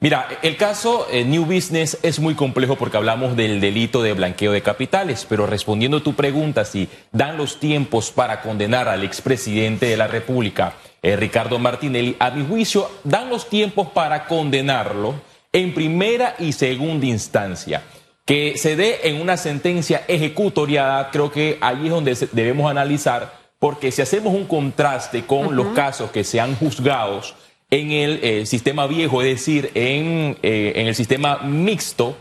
Mira, el caso eh, New Business es muy complejo porque hablamos del delito de blanqueo de capitales, pero respondiendo a tu pregunta, si dan los tiempos para condenar al expresidente de la República, eh, Ricardo Martinelli, a mi juicio, dan los tiempos para condenarlo en primera y segunda instancia. Que se dé en una sentencia ejecutoriada, creo que ahí es donde debemos analizar, porque si hacemos un contraste con los casos que se han juzgado, en el eh, sistema viejo, es decir, en, eh, en el sistema mixto,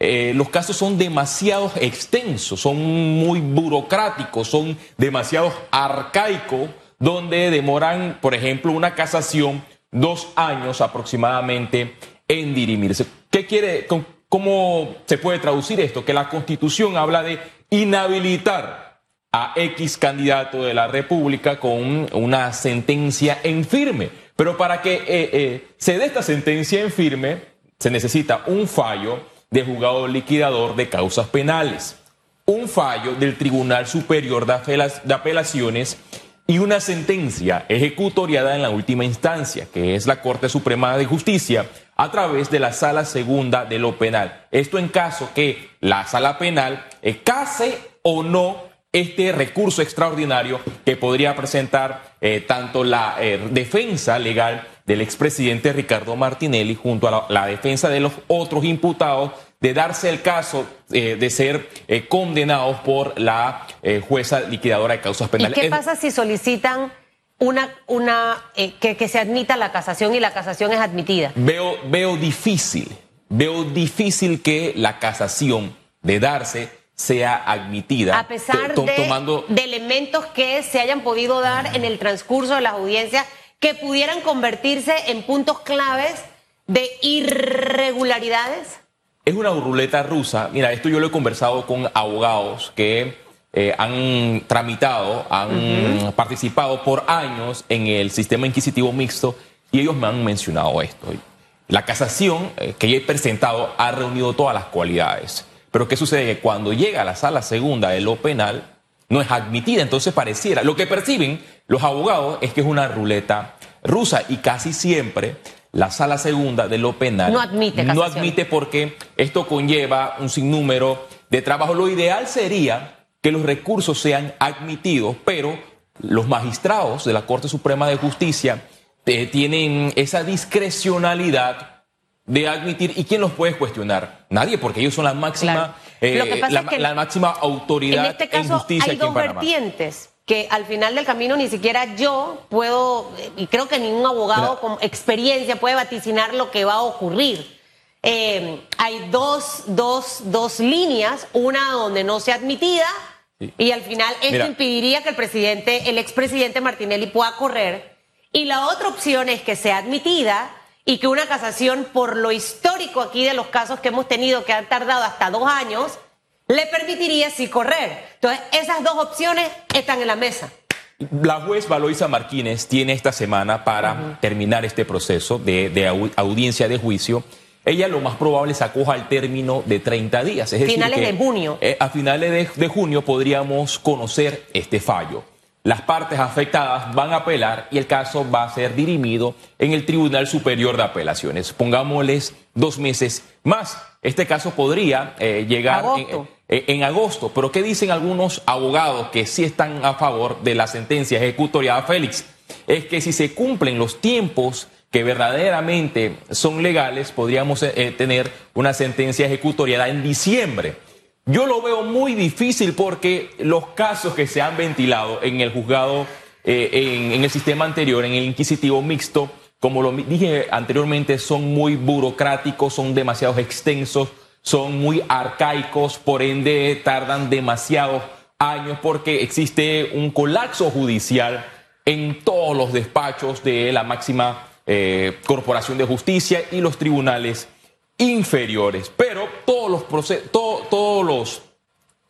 eh, los casos son demasiado extensos, son muy burocráticos, son demasiado arcaicos, donde demoran, por ejemplo, una casación dos años aproximadamente en dirimirse. ¿Qué quiere, cómo se puede traducir esto? Que la Constitución habla de inhabilitar a X candidato de la República con una sentencia en firme. Pero para que eh, eh, se dé esta sentencia en firme, se necesita un fallo de juzgado liquidador de causas penales, un fallo del Tribunal Superior de Apelaciones y una sentencia ejecutoriada en la última instancia, que es la Corte Suprema de Justicia, a través de la Sala Segunda de lo Penal. Esto en caso que la Sala Penal eh, case o no este recurso extraordinario que podría presentar eh, tanto la eh, defensa legal del expresidente Ricardo Martinelli junto a la, defensa de los otros imputados de darse el caso eh, de ser condenados por la jueza liquidadora de causas penales. ¿Y qué pasa si solicitan una, una que, que, se admita la casación y la casación es admitida? Veo, veo difícil, veo difícil que la casación de darse sea admitida. A pesar de, elementos que se hayan podido dar en el transcurso de las audiencias que pudieran convertirse en puntos claves de irregularidades. Es una ruleta rusa. Mira, esto yo lo he conversado con abogados que eh, han tramitado, han participado por años en el sistema inquisitivo mixto y ellos me han mencionado esto. La casación eh, que yo he presentado ha reunido todas las cualidades pero ¿qué sucede? Que cuando llega a la sala segunda de lo penal, no es admitida. Entonces pareciera, lo que perciben los abogados es que es una ruleta rusa y casi siempre la sala segunda de lo penal no admite, no admite porque esto conlleva un sinnúmero de trabajo. Lo ideal sería que los recursos sean admitidos, pero los magistrados de la Corte Suprema de Justicia eh, tienen esa discrecionalidad de admitir y quién los puede cuestionar nadie porque ellos son la máxima eh, la, máxima autoridad en, este caso, justicia hay dos vertientes que al final del camino ni siquiera yo puedo y creo que ningún abogado con experiencia puede vaticinar lo que va a ocurrir. Eh, hay dos, dos, dos líneas una donde no sea admitida y al final esto impediría que el presidente el expresidente Martinelli pueda correr. Y la otra opción es que sea admitida y que una casación, por lo histórico aquí de los casos que hemos tenido, que han tardado hasta dos años, le permitiría sí correr. Entonces, esas dos opciones están en la mesa. La juez Valoisa Martínez tiene esta semana para terminar este proceso de, audiencia de juicio. Ella lo más probable se acoja al término de 30 días. Es finales de junio. Eh, a finales de junio podríamos conocer este fallo las partes afectadas van a apelar y el caso va a ser dirimido en el Tribunal Superior de Apelaciones. Pongámosles dos meses más. Este caso podría eh, llegar eh, En, agosto. Pero ¿qué dicen algunos abogados que sí están a favor de la sentencia ejecutoriada Félix? Es que si se cumplen los tiempos que verdaderamente son legales, podríamos eh, tener una sentencia ejecutoriada en diciembre. Yo lo veo muy difícil porque los casos que se han ventilado en el juzgado, eh, en, el sistema anterior, en el inquisitivo mixto, como lo dije anteriormente, son muy burocráticos, son demasiado extensos, son muy arcaicos, por ende tardan demasiados años porque existe un colapso judicial en todos los despachos de la máxima eh, corporación de justicia y los tribunales inferiores, pero todos los, todos los,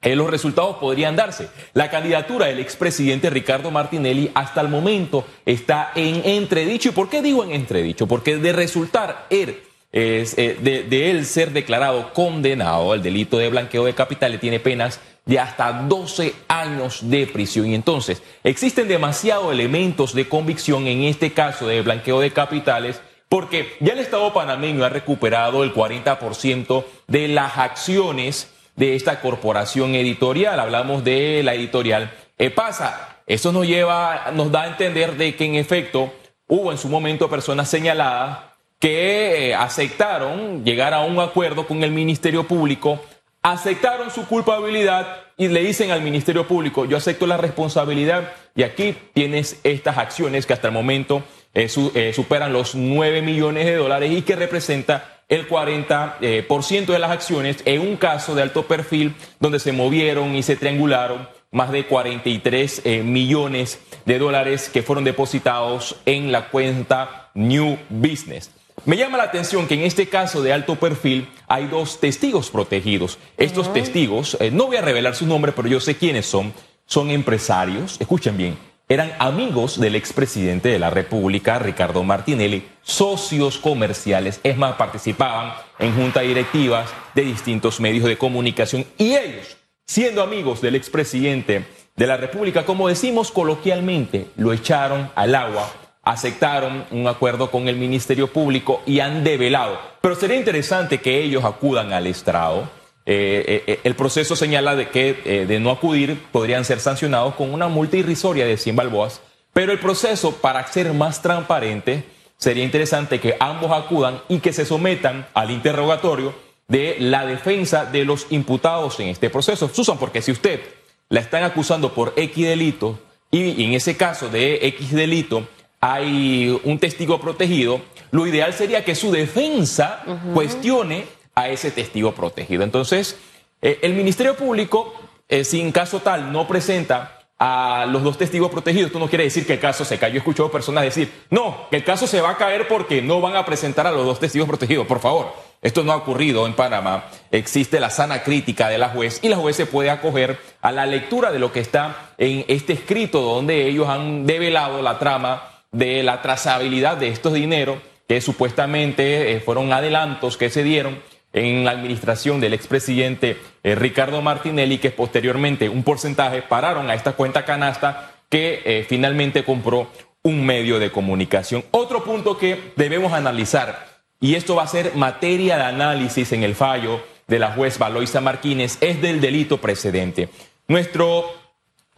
eh, los resultados podrían darse. La candidatura del expresidente Ricardo Martinelli hasta el momento está en entredicho. ¿Y por qué digo en entredicho? Porque de resultar er, eh, de, de, él ser declarado condenado al delito de blanqueo de capitales tiene penas de hasta 12 años de prisión. Y entonces, existen demasiados elementos de convicción en este caso de blanqueo de capitales porque ya el Estado panameño ha recuperado el 40% de las acciones de esta corporación editorial. Hablamos de la editorial EPASA. Eso nos lleva, nos da a entender de que en efecto hubo en su momento personas señaladas que eh, aceptaron llegar a un acuerdo con el Ministerio Público, aceptaron su culpabilidad y le dicen al Ministerio Público, yo acepto la responsabilidad y aquí tienes estas acciones que hasta el momento eh, eh, superan los 9 millones de dólares y que representa el 40% de las acciones en un caso de alto perfil donde se movieron y se triangularon más de 43 millones de dólares que fueron depositados en la cuenta New Business. Me llama la atención que en este caso de alto perfil hay dos testigos protegidos. Estos testigos, eh, no voy a revelar su nombre, pero yo sé quiénes son. Son empresarios, escuchen bien, eran amigos del expresidente de la República, Ricardo Martinelli, socios comerciales, es más, participaban en juntas directivas de distintos medios de comunicación y ellos, siendo amigos del expresidente de la República, como decimos coloquialmente, lo echaron al agua aceptaron un acuerdo con el Ministerio Público y han develado. Pero sería interesante que ellos acudan al estrado. Eh, eh, eh, el proceso señala de que de no acudir podrían ser sancionados con una multa irrisoria de 100 balboas, pero el proceso, para ser más transparente, sería interesante que ambos acudan y que se sometan al interrogatorio de la defensa de los imputados en este proceso. Susan, porque si usted la están acusando por X delito y en ese caso de X delito, hay un testigo protegido, lo ideal sería que su defensa cuestione a ese testigo protegido. Entonces, eh, el Ministerio Público, eh, si en caso tal no presenta a los dos testigos protegidos, esto no quiere decir que el caso se cayó. He escuchado personas decir, no, que el caso se va a caer porque no van a presentar a los dos testigos protegidos. Por favor, esto no ha ocurrido en Panamá. Existe la sana crítica de la juez y la juez se puede acoger a la lectura de lo que está en este escrito donde ellos han develado la trama de la trazabilidad de estos dineros que supuestamente eh, fueron adelantos que se dieron en la administración del expresidente eh, Ricardo Martinelli, que posteriormente un porcentaje pararon a esta cuenta canasta que eh, finalmente compró un medio de comunicación. Otro punto que debemos analizar, y esto va a ser materia de análisis en el fallo de la juez Valoisa Martínez, es del delito precedente. Nuestro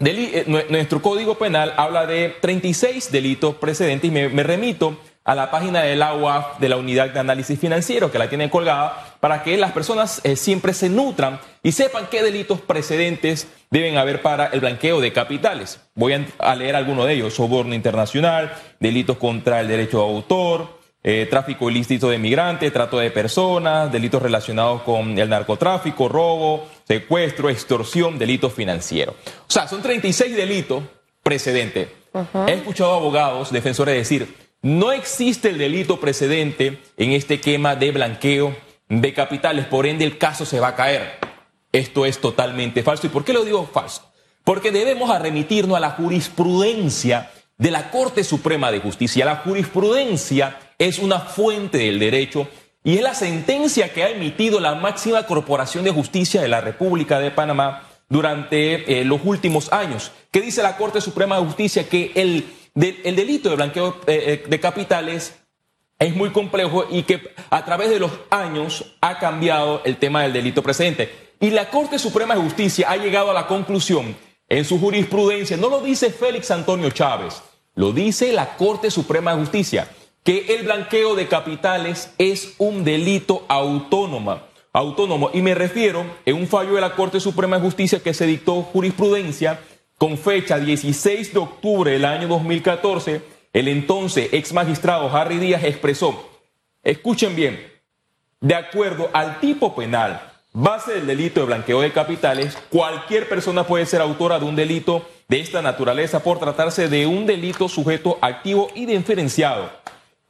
eh, nuestro código penal habla de 36 delitos precedentes y me, remito a la página del agua de la unidad de análisis financiero que la tienen colgada para que las personas eh, siempre se nutran y sepan qué delitos precedentes deben haber para el blanqueo de capitales. Voy a, leer algunos de ellos. Soborno internacional, delitos contra el derecho de autor, eh, tráfico ilícito de migrantes, trato de personas, delitos relacionados con el narcotráfico, robo, secuestro, extorsión, delitos financieros. O sea, son 36 delitos precedentes. He escuchado abogados, defensores decir, no existe el delito precedente en este quema de blanqueo de capitales, por ende el caso se va a caer. Esto es totalmente falso. ¿Y por qué lo digo falso? Porque debemos remitirnos a la jurisprudencia de la Corte Suprema de Justicia. La jurisprudencia es una fuente del derecho y es la sentencia que ha emitido la máxima corporación de justicia de la República de Panamá durante eh, los últimos años. ¿Qué dice la Corte Suprema de Justicia? Que el, el delito de blanqueo eh, eh, de capitales es muy complejo y que a través de los años ha cambiado el tema del delito precedente. Y la Corte Suprema de Justicia ha llegado a la conclusión en su jurisprudencia, no lo dice Félix Antonio Chávez, lo dice la Corte Suprema de Justicia que el blanqueo de capitales es un delito autónomo, autónomo. Y me refiero en un fallo de la Corte Suprema de Justicia que se dictó jurisprudencia con fecha 16 de octubre del año 2014, el entonces ex magistrado Harry Díaz expresó, escuchen bien, de acuerdo al tipo penal, base del delito de blanqueo de capitales, cualquier persona puede ser autora de un delito de esta naturaleza por tratarse de un delito sujeto activo y diferenciado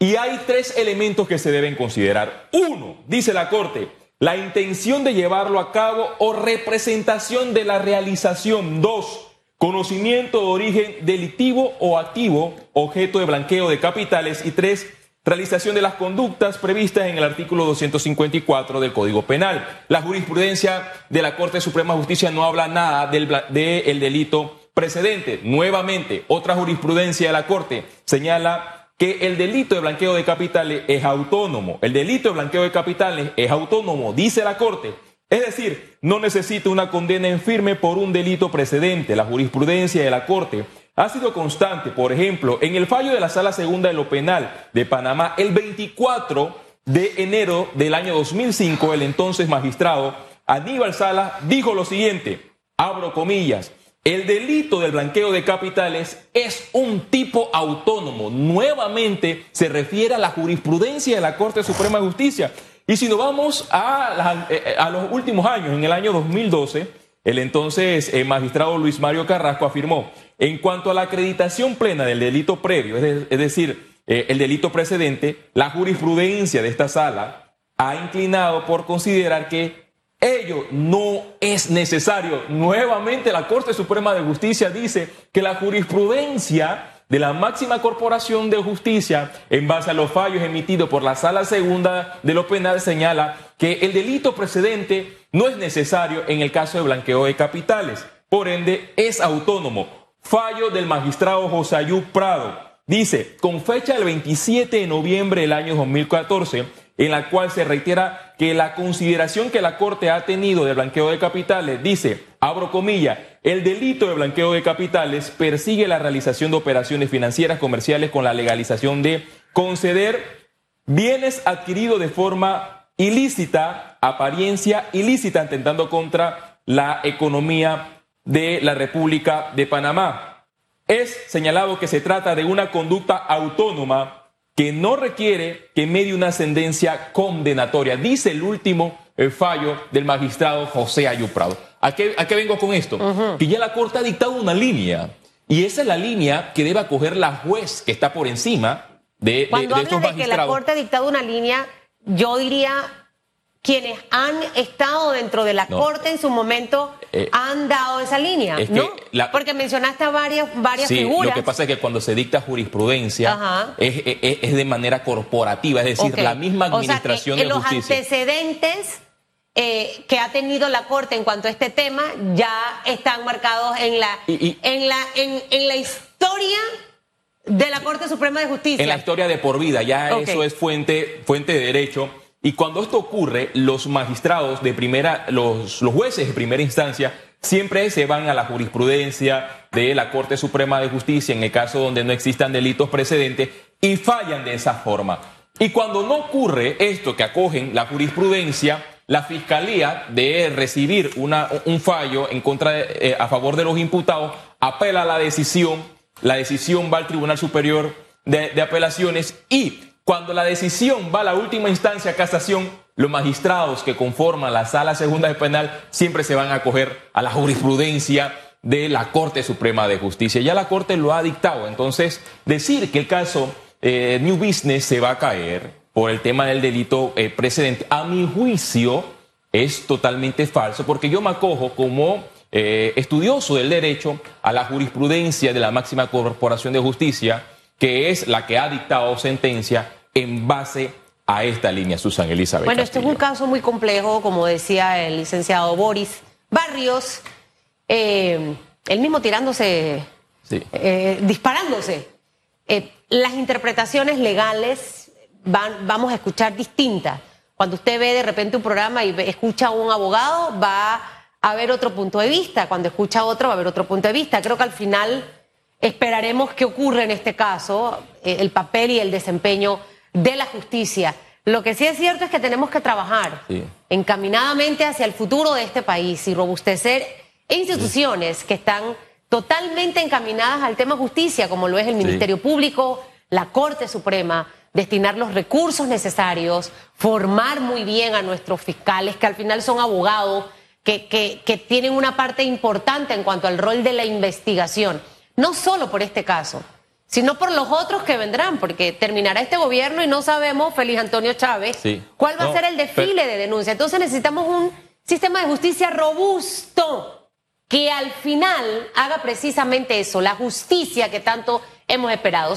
y hay tres elementos que se deben considerar. Uno, dice la Corte, la intención de llevarlo a cabo o representación de la realización. Dos, conocimiento de origen delictivo o activo, objeto de blanqueo de capitales. Y tres, realización de las conductas previstas en el artículo 254 del Código Penal. La jurisprudencia de la Corte Suprema de Justicia no habla nada del, del delito precedente. Nuevamente, otra jurisprudencia de la Corte señala que el delito de blanqueo de capitales es autónomo. El delito de blanqueo de capitales es autónomo, dice la Corte. Es decir, no necesita una condena en firme por un delito precedente. La jurisprudencia de la Corte ha sido constante. Por ejemplo, en el fallo de la Sala Segunda de lo Penal de Panamá, el 24 de enero del año 2005, el entonces magistrado Aníbal Sala dijo lo siguiente, abro comillas, el delito del blanqueo de capitales es un tipo autónomo. Nuevamente se refiere a la jurisprudencia de la Corte Suprema de Justicia. Y si nos vamos a, eh, los últimos años, en el año 2012, el entonces eh, magistrado Luis Mario Carrasco afirmó, en cuanto a la acreditación plena del delito previo, es, decir, eh, el delito precedente, la jurisprudencia de esta sala ha inclinado por considerar que ello no es necesario. Nuevamente la Corte Suprema de Justicia dice que la jurisprudencia de la máxima corporación de justicia, en base a los fallos emitidos por la Sala Segunda de lo Penal, señala que el delito precedente no es necesario en el caso de blanqueo de capitales. Por ende, es autónomo. Fallo del magistrado José Ayub Prado. Dice, con fecha del 27 de noviembre del año 2014, en la cual se reitera que la consideración que la Corte ha tenido de blanqueo de capitales dice, abro comilla, el delito de blanqueo de capitales persigue la realización de operaciones financieras comerciales con la legalización de conceder bienes adquiridos de forma ilícita, apariencia ilícita, atentando contra la economía de la República de Panamá. Es señalado que se trata de una conducta autónoma que no requiere que medie una ascendencia condenatoria, dice el último fallo del magistrado José Ayuprado. ¿A qué, ¿A qué vengo con esto? Que ya la Corte ha dictado una línea, y esa es la línea que debe acoger la juez que está por encima de, Cuando de, de habla de que la Corte ha dictado una línea, yo diría quienes han estado dentro de la corte en su momento eh, han dado esa línea, ¿no? Porque mencionaste varias, varias sí, figuras. Lo que pasa es que cuando se dicta jurisprudencia es, es, de manera corporativa, es decir, la misma administración o sea, que, de justicia. Los antecedentes eh, que ha tenido la corte en cuanto a este tema ya están marcados en la, en la, en, en la historia de la Corte Suprema de Justicia. En la historia de por vida, ya eso es fuente, fuente de derecho. Y cuando esto ocurre, los magistrados de primera, los, jueces de primera instancia, siempre se van a la jurisprudencia de la Corte Suprema de Justicia en el caso donde no existan delitos precedentes y fallan de esa forma. Y cuando no ocurre esto que acogen la jurisprudencia, la fiscalía de recibir una, un fallo en contra eh, a favor de los imputados apela a la decisión, la decisión va al Tribunal Superior de Apelaciones y cuando la decisión va a la última instancia, casación, los magistrados que conforman la sala segunda de penal siempre se van a acoger a la jurisprudencia de la Corte Suprema de Justicia. Ya la Corte lo ha dictado. Entonces, decir que el caso eh, New Business se va a caer por el tema del delito eh, precedente, a mi juicio, es totalmente falso, porque yo me acojo como eh, estudioso del derecho a la jurisprudencia de la máxima corporación de justicia, que es la que ha dictado sentencia en base a esta línea, Susan Elizabeth. Bueno, este es un caso muy complejo, como decía el licenciado Boris Barrios, eh, él mismo tirándose, eh, disparándose. Eh, las interpretaciones legales van, vamos a escuchar distintas. Cuando usted ve de repente un programa y escucha a un abogado, va a haber otro punto de vista. Cuando escucha a otro, va a haber otro punto de vista. Creo que al final esperaremos que ocurra en este caso, el papel y el desempeño de la justicia. Lo que sí es cierto es que tenemos que trabajar encaminadamente hacia el futuro de este país y robustecer instituciones que están totalmente encaminadas al tema justicia, como lo es el Ministerio Público, la Corte Suprema, destinar los recursos necesarios, formar muy bien a nuestros fiscales, que al final son abogados, que, que, que tienen una parte importante en cuanto al rol de la investigación, no solo por este caso, sino por los otros que vendrán, porque terminará este gobierno y no sabemos, Feliz Antonio Chávez, cuál va a ser el desfile de denuncia. Entonces necesitamos un sistema de justicia robusto que al final haga precisamente eso, la justicia que tanto hemos esperado.